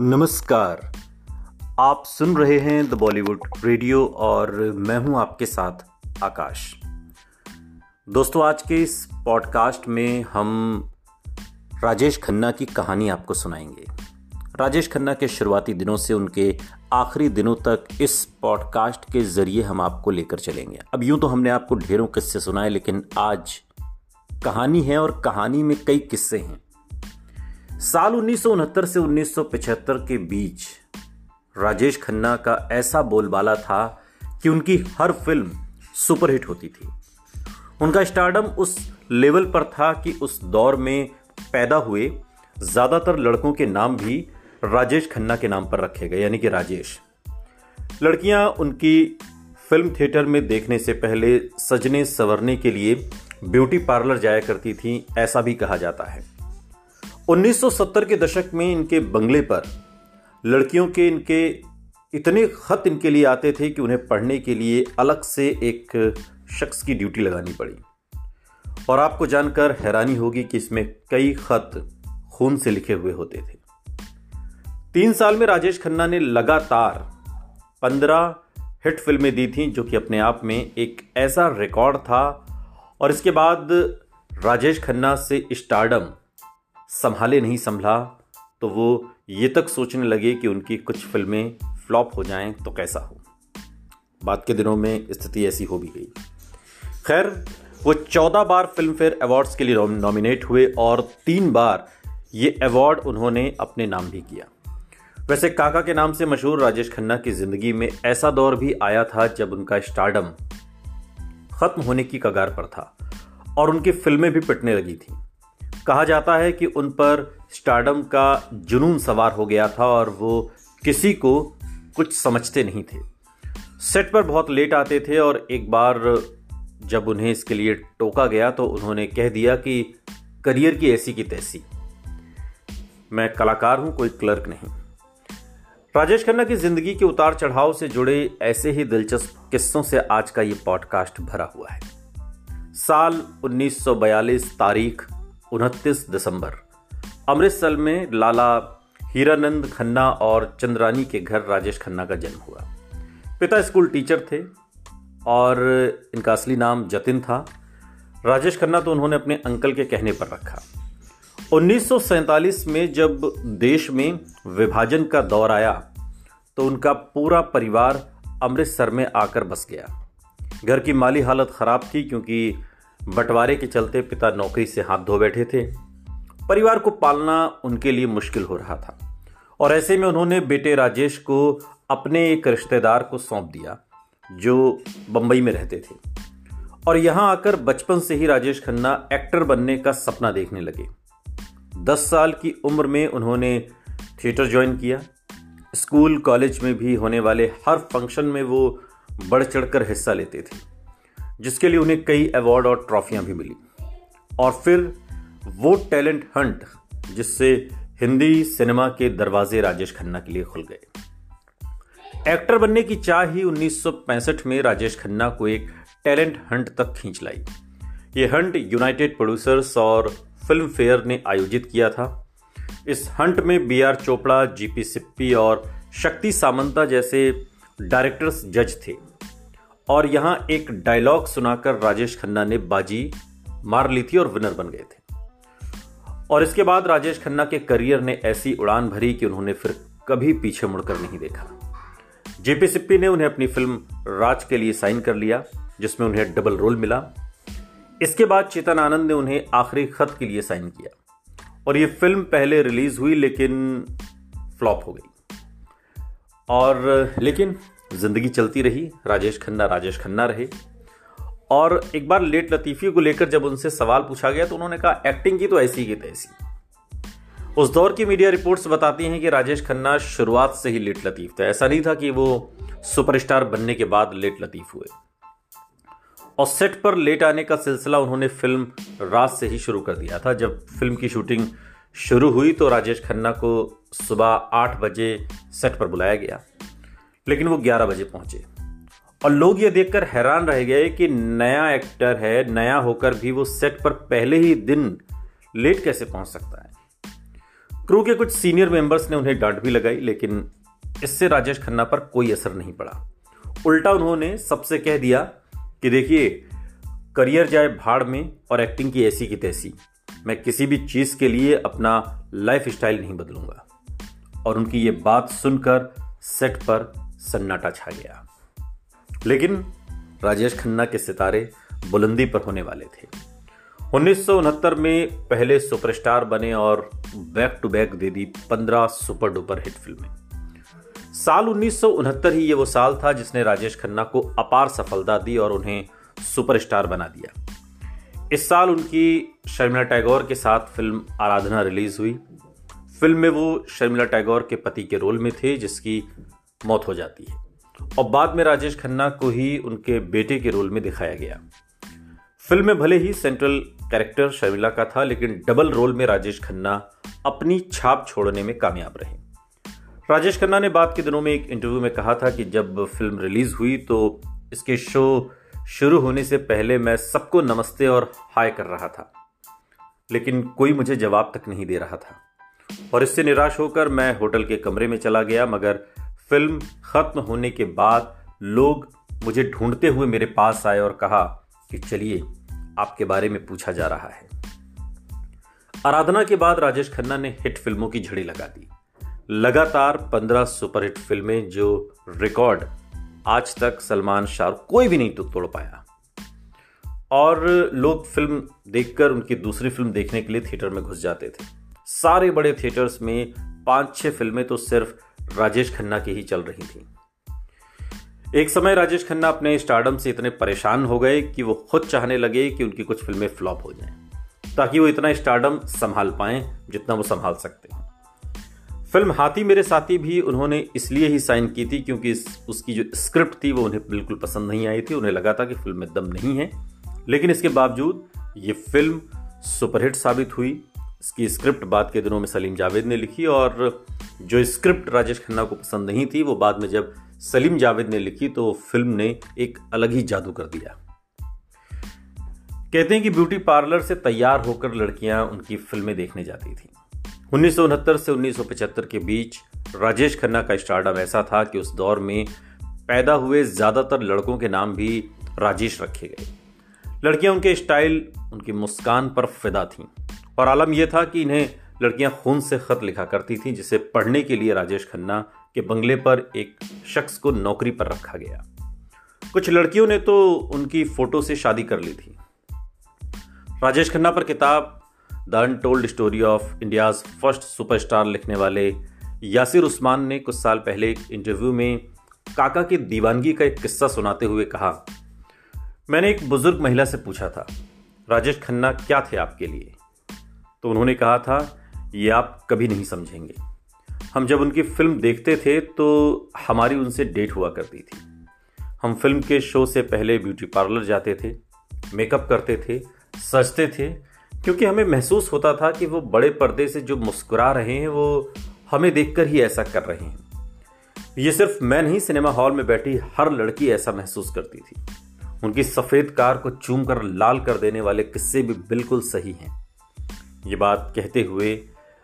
नमस्कार। आप सुन रहे हैं द बॉलीवुड रेडियो और मैं हूँ आपके साथ आकाश। दोस्तों, आज के इस पॉडकास्ट में हम राजेश खन्ना की कहानी आपको सुनाएँगे। राजेश खन्ना के शुरुआती दिनों से उनके आखिरी दिनों तक इस पॉडकास्ट के ज़रिए हम आपको लेकर चलेंगे। अब यूँ तो हमने आपको ढेरों किस्से सुनाए, लेकिन आज कहानी है और कहानी में कई किस्से हैं। साल उन्नीस सौ उनहत्तर से उन्नीस के बीच राजेश खन्ना का ऐसा बोलबाला था कि उनकी हर फ़िल्म सुपरहिट होती थी। उनका स्टारडम उस लेवल पर था कि उस दौर में पैदा हुए ज़्यादातर लड़कों के नाम भी राजेश खन्ना के नाम पर रखे गए, यानी कि राजेश। लड़कियाँ उनकी फ़िल्म थिएटर में देखने से पहले सजने, संवरने के लिए ब्यूटी पार्लर जाया करती थी, ऐसा भी कहा जाता है। 1970 के दशक में इनके बंगले पर लड़कियों के इनके इतने खत इनके लिए आते थे कि उन्हें पढ़ने के लिए अलग से एक शख्स की ड्यूटी लगानी पड़ी। और आपको जानकर हैरानी होगी कि इसमें कई खत खून से लिखे हुए होते थे। तीन साल में राजेश खन्ना ने लगातार पंद्रह हिट फ़िल्में दी थी, जो कि अपने आप में एक ऐसा रिकॉर्ड था। और इसके बाद राजेश खन्ना से स्टारडम संभाले नहीं, संभला। तो वो ये तक सोचने लगे कि उनकी कुछ फ़िल्में फ्लॉप हो जाएँ तो कैसा हो। बाद के दिनों में स्थिति ऐसी हो भी गई। खैर, वो चौदह बार फ़िल्म फेयर अवार्ड्स के लिए नॉमिनेट हुए और तीन बार ये अवार्ड उन्होंने अपने नाम भी किया। वैसे काका के नाम से मशहूर राजेश खन्ना की ज़िंदगी में ऐसा दौर भी आया था जब उनका स्टार्डम खत्म होने की कगार पर था और उनकी फ़िल्में भी पिटने लगी थी। कहा जाता है कि उन पर स्टार्डम का जुनून सवार हो गया था और वो किसी को कुछ समझते नहीं थे। सेट पर बहुत लेट आते थे और एक बार जब उन्हें इसके लिए टोका गया तो उन्होंने कह दिया कि करियर की ऐसी की तैसी। मैं कलाकार हूँ, कोई क्लर्क नहीं। राजेश खन्ना की ज़िंदगी के उतार चढ़ाव से जुड़े ऐसे ही दिलचस्प किस्सों से आज का ये पॉडकास्ट भरा हुआ है। साल 1942 तारीख उनतीस दिसंबर। अमृतसर में लाला हीरानंद खन्ना और चंद्रानी के घर राजेश खन्ना का जन्म हुआ। पिता स्कूल टीचर थे और इनका असली नाम जतिन था। राजेश खन्ना तो उन्होंने अपने अंकल के कहने पर रखा। 1947 में जब देश में विभाजन का दौर आया तो उनका पूरा परिवार अमृतसर में आकर बस गया। घर की माली हालत खराब थी क्योंकि बंटवारे के चलते पिता नौकरी से हाथ धो बैठे थे। परिवार को पालना उनके लिए मुश्किल हो रहा था। और ऐसे में उन्होंने बेटे राजेश को अपने एक रिश्तेदार को सौंप दिया, जो बंबई में रहते थे। और यहाँ आकर बचपन से ही राजेश खन्ना एक्टर बनने का सपना देखने लगे। दस साल की उम्र में उन्होंने थिएटर ज्वाइन किया। स्कूल, कॉलेज में भी होने वाले हर फ़ंक्शन में वो बढ़ चढ़कर हिस्सा लेते थे। जिसके लिए उन्हें कई अवार्ड और ट्रॉफियाँ भी मिली। और फिर वो टैलेंट हंट जिससे हिंदी सिनेमा के दरवाजे राजेश खन्ना के लिए खुल गए। एक्टर बनने की चाह ही 1965 में राजेश खन्ना को एक टैलेंट हंट तक खींच लाई। ये हंट यूनाइटेड प्रोड्यूसर्स और फ़िल्म फेयर ने आयोजित किया था। इस हंट में B R Chopra G P और शक्ति सामंता जैसे डायरेक्टर्स जज थे। और यहाँ एक डायलॉग सुनाकर राजेश खन्ना ने बाजी मार ली थी और विनर बन गए थे। और इसके बाद राजेश खन्ना के करियर ने ऐसी उड़ान भरी कि उन्होंने फिर कभी पीछे मुड़कर नहीं देखा। जेपी सिप्पी ने उन्हें अपनी फ़िल्म राज के लिए साइन कर लिया, जिसमें उन्हें डबल रोल मिला। इसके बाद चेतन आनंद ने उन्हें आखिरी खत के लिए साइन किया। और यह फ़िल्म पहले रिलीज़ हुई, लेकिन फ्लॉप हो गई। और लेकिन ज़िंदगी चलती रही, राजेश खन्ना राजेश खन्ना रहे। और एक बार लेट लतीफ़ी को लेकर जब उनसे सवाल पूछा गया तो उन्होंने कहा एक्टिंग की तो ऐसी की तैसी। उस दौर की मीडिया रिपोर्ट्स बताती हैं कि राजेश खन्ना शुरुआत से ही लेट लतीफ थे। ऐसा नहीं था कि वो सुपरस्टार बनने के बाद लेट लतीफ हुए। और सेट पर लेट आने का सिलसिला उन्होंने फ़िल्म रात से ही शुरू कर दिया था। जब फ़िल्म की शूटिंग शुरू हुई तो राजेश खन्ना को सुबह आठ बजे सेट पर बुलाया गया। लेकिन वो 11 बजे पहुँचे। और लोग ये देखकर हैरान रह गए कि नया एक्टर है, नया होकर भी वो सेट पर पहले ही दिन लेट कैसे पहुँच सकता है? क्रू के कुछ सीनियर मेंबर्स ने उन्हें डांट भी लगाई, लेकिन इससे राजेश खन्ना पर कोई असर नहीं पड़ा। उल्टा उन्होंने सबसे कह दिया कि देखिए, करियर जाए भाड़ में और एक्टिंग की ऐसी की तैसी। मैं किसी भी चीज़ के लिए अपना लाइफ स्टाइल नहीं बदलूँगा। और उनकी ये बात सुनकर सेट पर सन्नाटा छा गया। लेकिन राजेश खन्ना के सितारे बुलंदी पर होने वाले थे। उन्नीस में पहले सुपरस्टार बने और बैक टू बैक दे दी पंद्रह सुपर डुपर हिट फ़िल्में। साल उन्नीस ही ये वो साल था जिसने राजेश खन्ना को अपार सफलता दी और उन्हें सुपरस्टार बना दिया। इस साल उनकी शर्मिला टैगोर के साथ फ़िल्म आराधना रिलीज़ हुई। फ़िल्म में वो शर्मिला टैगोर के पति के रोल में थे, जिसकी मौत हो जाती है। और बाद में राजेश खन्ना को ही उनके बेटे के रोल में दिखाया गया। फ़िल्म में भले ही सेंट्रल कैरेक्टर शर्मिला का था, लेकिन डबल रोल में राजेश खन्ना अपनी छाप छोड़ने में कामयाब रहे। राजेश खन्ना ने बाद के दिनों में एक इंटरव्यू में कहा था कि जब फ़िल्म रिलीज़ हुई तो इसके शो शुरू होने से पहले मैं सबको नमस्ते और हाय कर रहा था। लेकिन कोई मुझे जवाब तक नहीं दे रहा था। और इससे निराश होकर मैं होटल के कमरे में चला गया, मगर फ़िल्म खत्म होने के बाद लोग मुझे ढूंढते हुए मेरे पास आए और कहा कि चलिए, आपके बारे में पूछा जा रहा है। आराधना के बाद राजेश खन्ना ने हिट फ़िल्मों की झड़ी लगा दी। लगातार पंद्रह सुपरहिट फ़िल्में जो रिकॉर्ड आज तक सलमान शाहरुख कोई भी नहीं तो तोड़ पाया। और लोग फ़िल्म देखकर उनकी दूसरी फ़िल्म देखने के लिए थिएटर में घुस जाते थे। सारे बड़े थिएटर्स में पाँच छह फ़िल्में तो सिर्फ़ राजेश खन्ना की ही चल रही थी। एक समय राजेश खन्ना अपने स्टार्डम से इतने परेशान हो गए कि वो खुद चाहने लगे कि उनकी कुछ फ़िल्में फ्लॉप हो जाएँ, ताकि वो इतना स्टार्डम संभाल पाएँ जितना वो संभाल सकते हैं। फ़िल्म हाथी मेरे साथी भी उन्होंने इसलिए ही साइन की थी क्योंकि उसकी जो स्क्रिप्ट थी वो उन्हें बिल्कुल पसंद नहीं आई थी, उन्हें लगा था कि फ़िल्म में दम नहीं है। लेकिन इसके बावजूद ये फ़िल्म सुपरहिट साबित हुई इसकी स्क्रिप्ट बाद के दिनों में सलीम जावेद ने लिखी और जो स्क्रिप्ट राजेश खन्ना को पसंद नहीं थी, वो बाद में जब सलीम जावेद ने लिखी तो फ़िल्म ने एक अलग ही जादू कर दिया। कहते हैं कि ब्यूटी पार्लर से तैयार होकर लड़कियाँ उनकी फ़िल्में देखने जाती थी। उन्नीस सौ उनहत्तर से उन्नीस सौ पचहत्तर के बीच राजेश खन्ना का स्टार्टअप ऐसा था कि उस दौर में पैदा हुए ज़्यादातर लड़कों के नाम भी राजेश रखे गए। लड़कियाँ उनके स्टाइल, उनकी मुस्कान पर फिदा थीं। और आलम यह था कि इन्हें लड़कियाँ खून से खत लिखा करती थीं, जिसे पढ़ने के लिए राजेश खन्ना के बंगले पर एक शख्स को नौकरी पर रखा गया। कुछ लड़कियों ने तो उनकी फ़ोटो से शादी कर ली थी। राजेश खन्ना पर किताब, the untold story of India's first superstar लिखने वाले यासिर उस्मान ने कुछ साल पहले एक इंटरव्यू में काका की दीवानगी का एक किस्सा सुनाते हुए कहा, मैंने एक बुज़ुर्ग महिला से पूछा था, राजेश खन्ना क्या थे आपके लिए? तो उन्होंने कहा था, ये आप कभी नहीं समझेंगे। हम जब उनकी फ़िल्म देखते थे तो हमारी उनसे डेट हुआ करती थी। हम फ़िल्म के शो से पहले ब्यूटी पार्लर जाते थे, मेकअप करते थे, सजते थे, क्योंकि हमें महसूस होता था कि वो बड़े पर्दे से जो मुस्कुरा रहे हैं, वो हमें देखकर ही ऐसा कर रहे हैं। ये सिर्फ़ मैं नहीं, सिनेमा हॉल में बैठी हर लड़की ऐसा महसूस करती थी। उनकी सफ़ेद कार को चूम कर लाल कर देने वाले किस्से भी बिल्कुल सही हैं। ये बात कहते हुए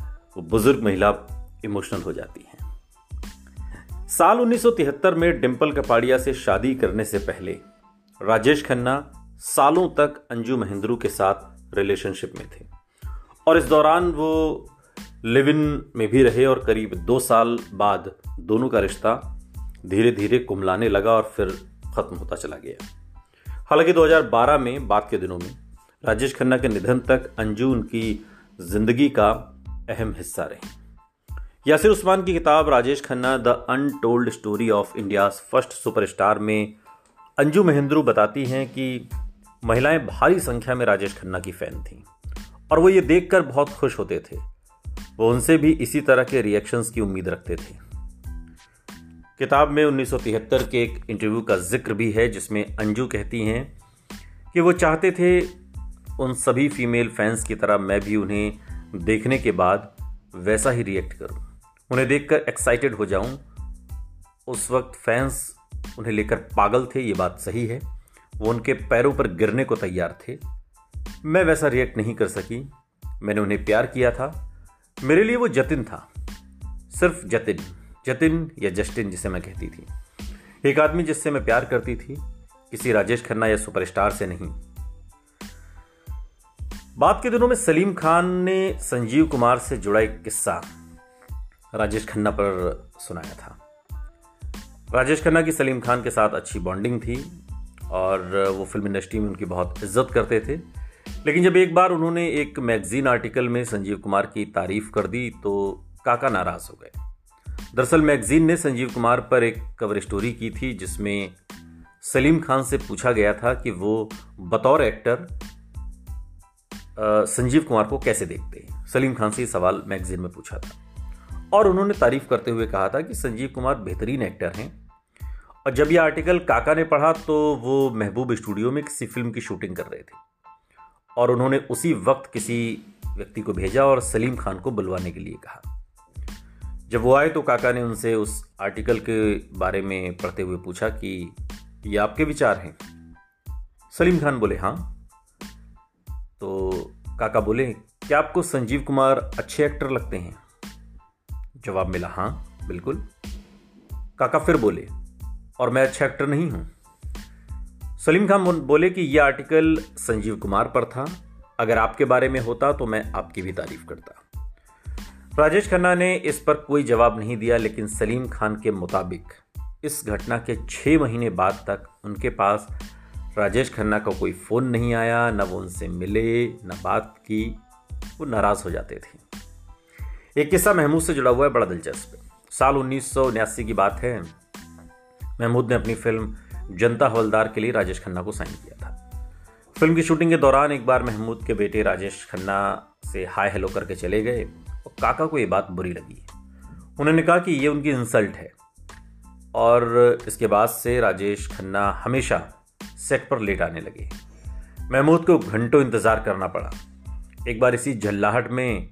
वो बुज़ुर्ग महिला इमोशनल हो जाती हैं। साल 1973 में डिम्पल कपाड़िया से शादी करने से पहले राजेश खन्ना सालों तक अंजू महेंद्रू के साथ रिलेशनशिप में थे। और इस दौरान वो लिव इन में भी रहे और करीब दो साल बाद दोनों का रिश्ता धीरे धीरे कुमलाने लगा और फिर खत्म होता चला गया। हालाँकि 2012 में, बाद के दिनों में राजेश खन्ना के निधन तक अंजू उनकी ज़िंदगी का अहम हिस्सा रही। यासिर उस्मान की किताब Rajesh Khanna, the untold story of India first superstar में अंजू महेंद्रू बताती हैं कि महिलाएँ भारी संख्या में राजेश खन्ना की फ़ैन थीं और वो ये देखकर बहुत खुश होते थे। वो उनसे भी इसी तरह के रिएक्शंस की उम्मीद रखते थे। किताब में 1973 के एक इंटरव्यू का ज़िक्र भी है, जिसमें अंजू कहती हैं कि वो चाहते थे उन सभी फीमेल फैंस की तरह मैं भी उन्हें देखने के बाद वैसा ही रिएक्ट करूँ। उन्हें देखकर एक्साइटेड हो जाऊँ। उस वक्त फैंस उन्हें लेकर पागल थे, ये बात सही है। वो उनके पैरों पर गिरने को तैयार थे। मैं वैसा रिएक्ट नहीं कर सकी। मैंने उन्हें प्यार किया था। मेरे लिए वो जतिन था। सिर्फ़ जतिन। जतिन या जस्टिन जिसे मैं कहती थी। एक आदमी जिससे मैं प्यार करती थी। किसी राजेश खन्ना या सुपरस्टार से नहीं। बात के दिनों में सलीम खान ने संजीव कुमार से जुड़ा एक किस्सा राजेश खन्ना पर सुनाया था। राजेश खन्ना की सलीम खान के साथ अच्छी बॉन्डिंग थी और वो फ़िल्म इंडस्ट्री में उनकी बहुत इज़्ज़त करते थे। लेकिन जब एक बार उन्होंने एक मैगजीन आर्टिकल में संजीव कुमार की तारीफ़ कर दी तो काका नाराज़ हो गए। दरअसल मैगजीन ने संजीव कुमार पर एक कवर स्टोरी की थी, जिसमें सलीम खान से पूछा गया था कि वो बतौर एक्टर संजीव कुमार को कैसे देखते हैं? सलीम खान से सवाल मैगजीन में पूछा था। और उन्होंने तारीफ़ करते हुए कहा था कि संजीव कुमार बेहतरीन एक्टर हैं। और जब यह आर्टिकल काका ने पढ़ा तो वो महबूब स्टूडियो में किसी फ़िल्म की शूटिंग कर रहे थे। और उन्होंने उसी वक्त किसी व्यक्ति को भेजा और सलीम खान को बुलवाने के लिए कहा। जब वो आए तो काका ने उनसे उस आर्टिकल के बारे में पढ़ते हुए पूछा कि, ये आपके विचार हैं? सलीम खान बोले हाँ। तो काका बोले, क्या आपको संजीव कुमार अच्छे एक्टर लगते हैं? जवाब मिला हाँ बिल्कुल। काका फिर बोले, और मैं अच्छा एक्टर नहीं हूँ। सलीम खान बोले कि, यह आर्टिकल संजीव कुमार पर था। अगर आपके बारे में होता तो मैं आपकी भी तारीफ़ करता। राजेश खन्ना ने इस पर कोई जवाब नहीं दिया, लेकिन सलीम खान के मुताबिक इस घटना के छह महीने बाद तक उनके पास राजेश खन्ना का कोई फ़ोन नहीं आया, न वो उनसे मिले, न बात की, वो नाराज़ हो जाते थे। एक किस्सा महमूद से जुड़ा हुआ है, बड़ा दिलचस्प। साल उन्नीस की बात है। महमूद ने अपनी फ़िल्म जनता हवलदार के लिए राजेश खन्ना को साइन किया था। फ़िल्म की शूटिंग के दौरान एक बार महमूद के बेटे राजेश खन्ना से हाय हेलो करके चले गए, और काका को ये बात बुरी लगी। उन्होंने कहा कि ये उनकी इंसल्ट है, और इसके बाद से राजेश खन्ना हमेशा सेट पर लेट आने लगे। महमूद को घंटों इंतज़ार करना पड़ा। एक बार इसी झल्लाहट में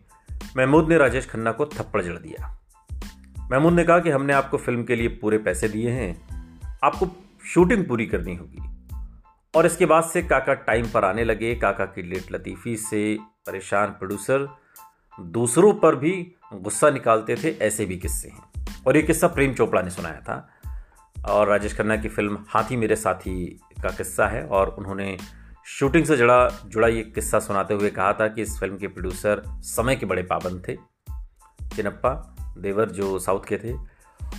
महमूद ने राजेश खन्ना को थप्पड़ जड़ दिया। महमूद ने कहा कि हमने आपको फ़िल्म के लिए पूरे पैसे दिए हैं। आपको शूटिंग पूरी करनी होगी। और इसके बाद से काका टाइम पर आने लगे। काका की लेट लतीफ़ी से परेशान प्रोड्यूसर दूसरों पर भी गुस्सा निकालते थे। ऐसे भी किस्से हैं। और ये किस्सा प्रेम चोपड़ा ने सुनाया था। और राजेश खन्ना की फ़िल्म हाथी मेरे साथी का किस्सा है और उन्होंने शूटिंग से जुड़ा जुड़ा ये किस्सा सुनाते हुए कहा था कि इस फ़िल्म के प्रोड्यूसर समय के बड़े पाबंद थे। चिनप्पा देवर जो साउथ के थे।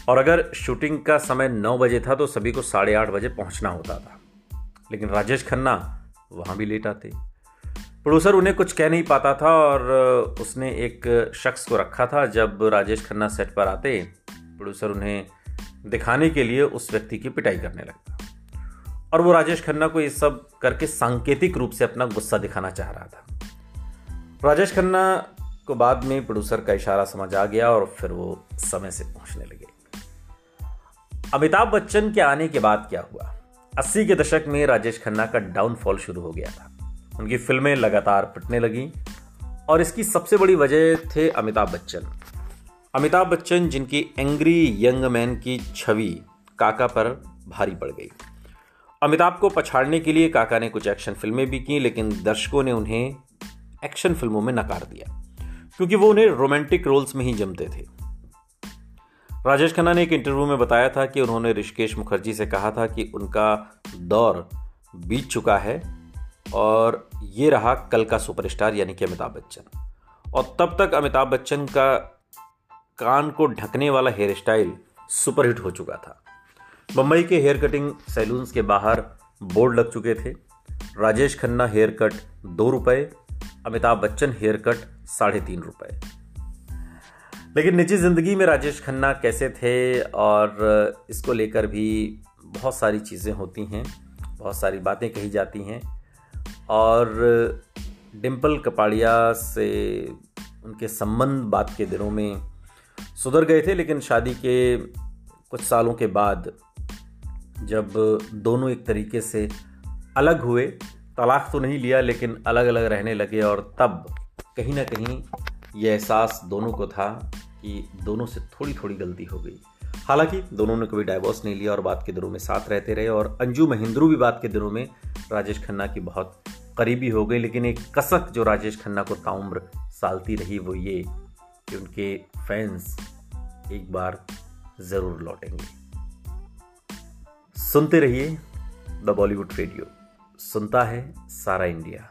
और अगर शूटिंग का समय नौ बजे था तो सभी को साढ़े आठ बजे पहुँचना होता था। लेकिन राजेश खन्ना वहाँ भी लेट आते। प्रोड्यूसर उन्हें कुछ कह नहीं पाता था और उसने एक शख्स को रखा था। जब राजेश खन्ना सेट पर आते प्रोड्यूसर उन्हें दिखाने के लिए उस व्यक्ति की पिटाई करने लगता। और वो राजेश खन्ना को ये सब करके सांकेतिक रूप से अपना गुस्सा दिखाना चाह रहा था। राजेश खन्ना को बाद में प्रोड्यूसर का इशारा समझ आ गया और फिर वो समय से पहुँचने लगे। अमिताभ बच्चन के आने के बाद क्या हुआ? अस्सी के दशक में राजेश खन्ना का डाउनफॉल शुरू हो गया था। उनकी फ़िल्में लगातार पिटने लगी और इसकी सबसे बड़ी वजह थे अमिताभ बच्चन। अमिताभ बच्चन जिनकी एंग्री यंग मैन की छवि काका पर भारी पड़ गई। अमिताभ को पछाड़ने के लिए काका ने कुछ एक्शन फ़िल्में भी की, लेकिन दर्शकों ने उन्हें एक्शन फ़िल्मों में नकार दिया, क्योंकि वो उन्हें रोमांटिक रोल्स में ही जमते थे। राजेश खन्ना ने एक इंटरव्यू में बताया था कि उन्होंने ऋषिकेश मुखर्जी से कहा था कि उनका दौर बीत चुका है, और ये रहा कल का सुपरस्टार, यानी कि अमिताभ बच्चन। और तब तक अमिताभ बच्चन का कान को ढकने वाला हेयर स्टाइल सुपरहिट हो चुका था। मुंबई के हेयर कटिंग सैलून्स के बाहर बोर्ड लग चुके थे। राजेश खन्ना हेयर कट दो रुपए, अमिताभ बच्चन हेयर कट साढ़े तीन रुपए। लेकिन निजी ज़िंदगी में राजेश खन्ना कैसे थे और इसको लेकर भी बहुत सारी चीज़ें होती हैं, बहुत सारी बातें कही जाती हैं। और डिम्पल कपाड़िया से उनके संबंध बात के दिनों में सुधर गए थे, लेकिन शादी के कुछ सालों के बाद जब दोनों एक तरीके से अलग हुए, तलाक तो नहीं लिया, लेकिन अलग अलग रहने लगे और तब कहीं ना कहीं ये एहसास दोनों को था कि दोनों से थोड़ी थोड़ी गलती हो गई। हालाँकि दोनों ने कभी डाइवोर्स नहीं लिया और बात के दिनों में साथ रहते रहे और अंजू महेंद्रू भी बात के दिनों में राजेश खन्ना की बहुत करीबी हो गई, लेकिन एक कसक जो राजेश खन्ना को ताउम्र सालती रही वो ये कि उनके फैंस एक बार ज़रूर लौटेंगे। सुनते रहिए द बॉलीवुड रेडियो। सुनता है सारा इंडिया।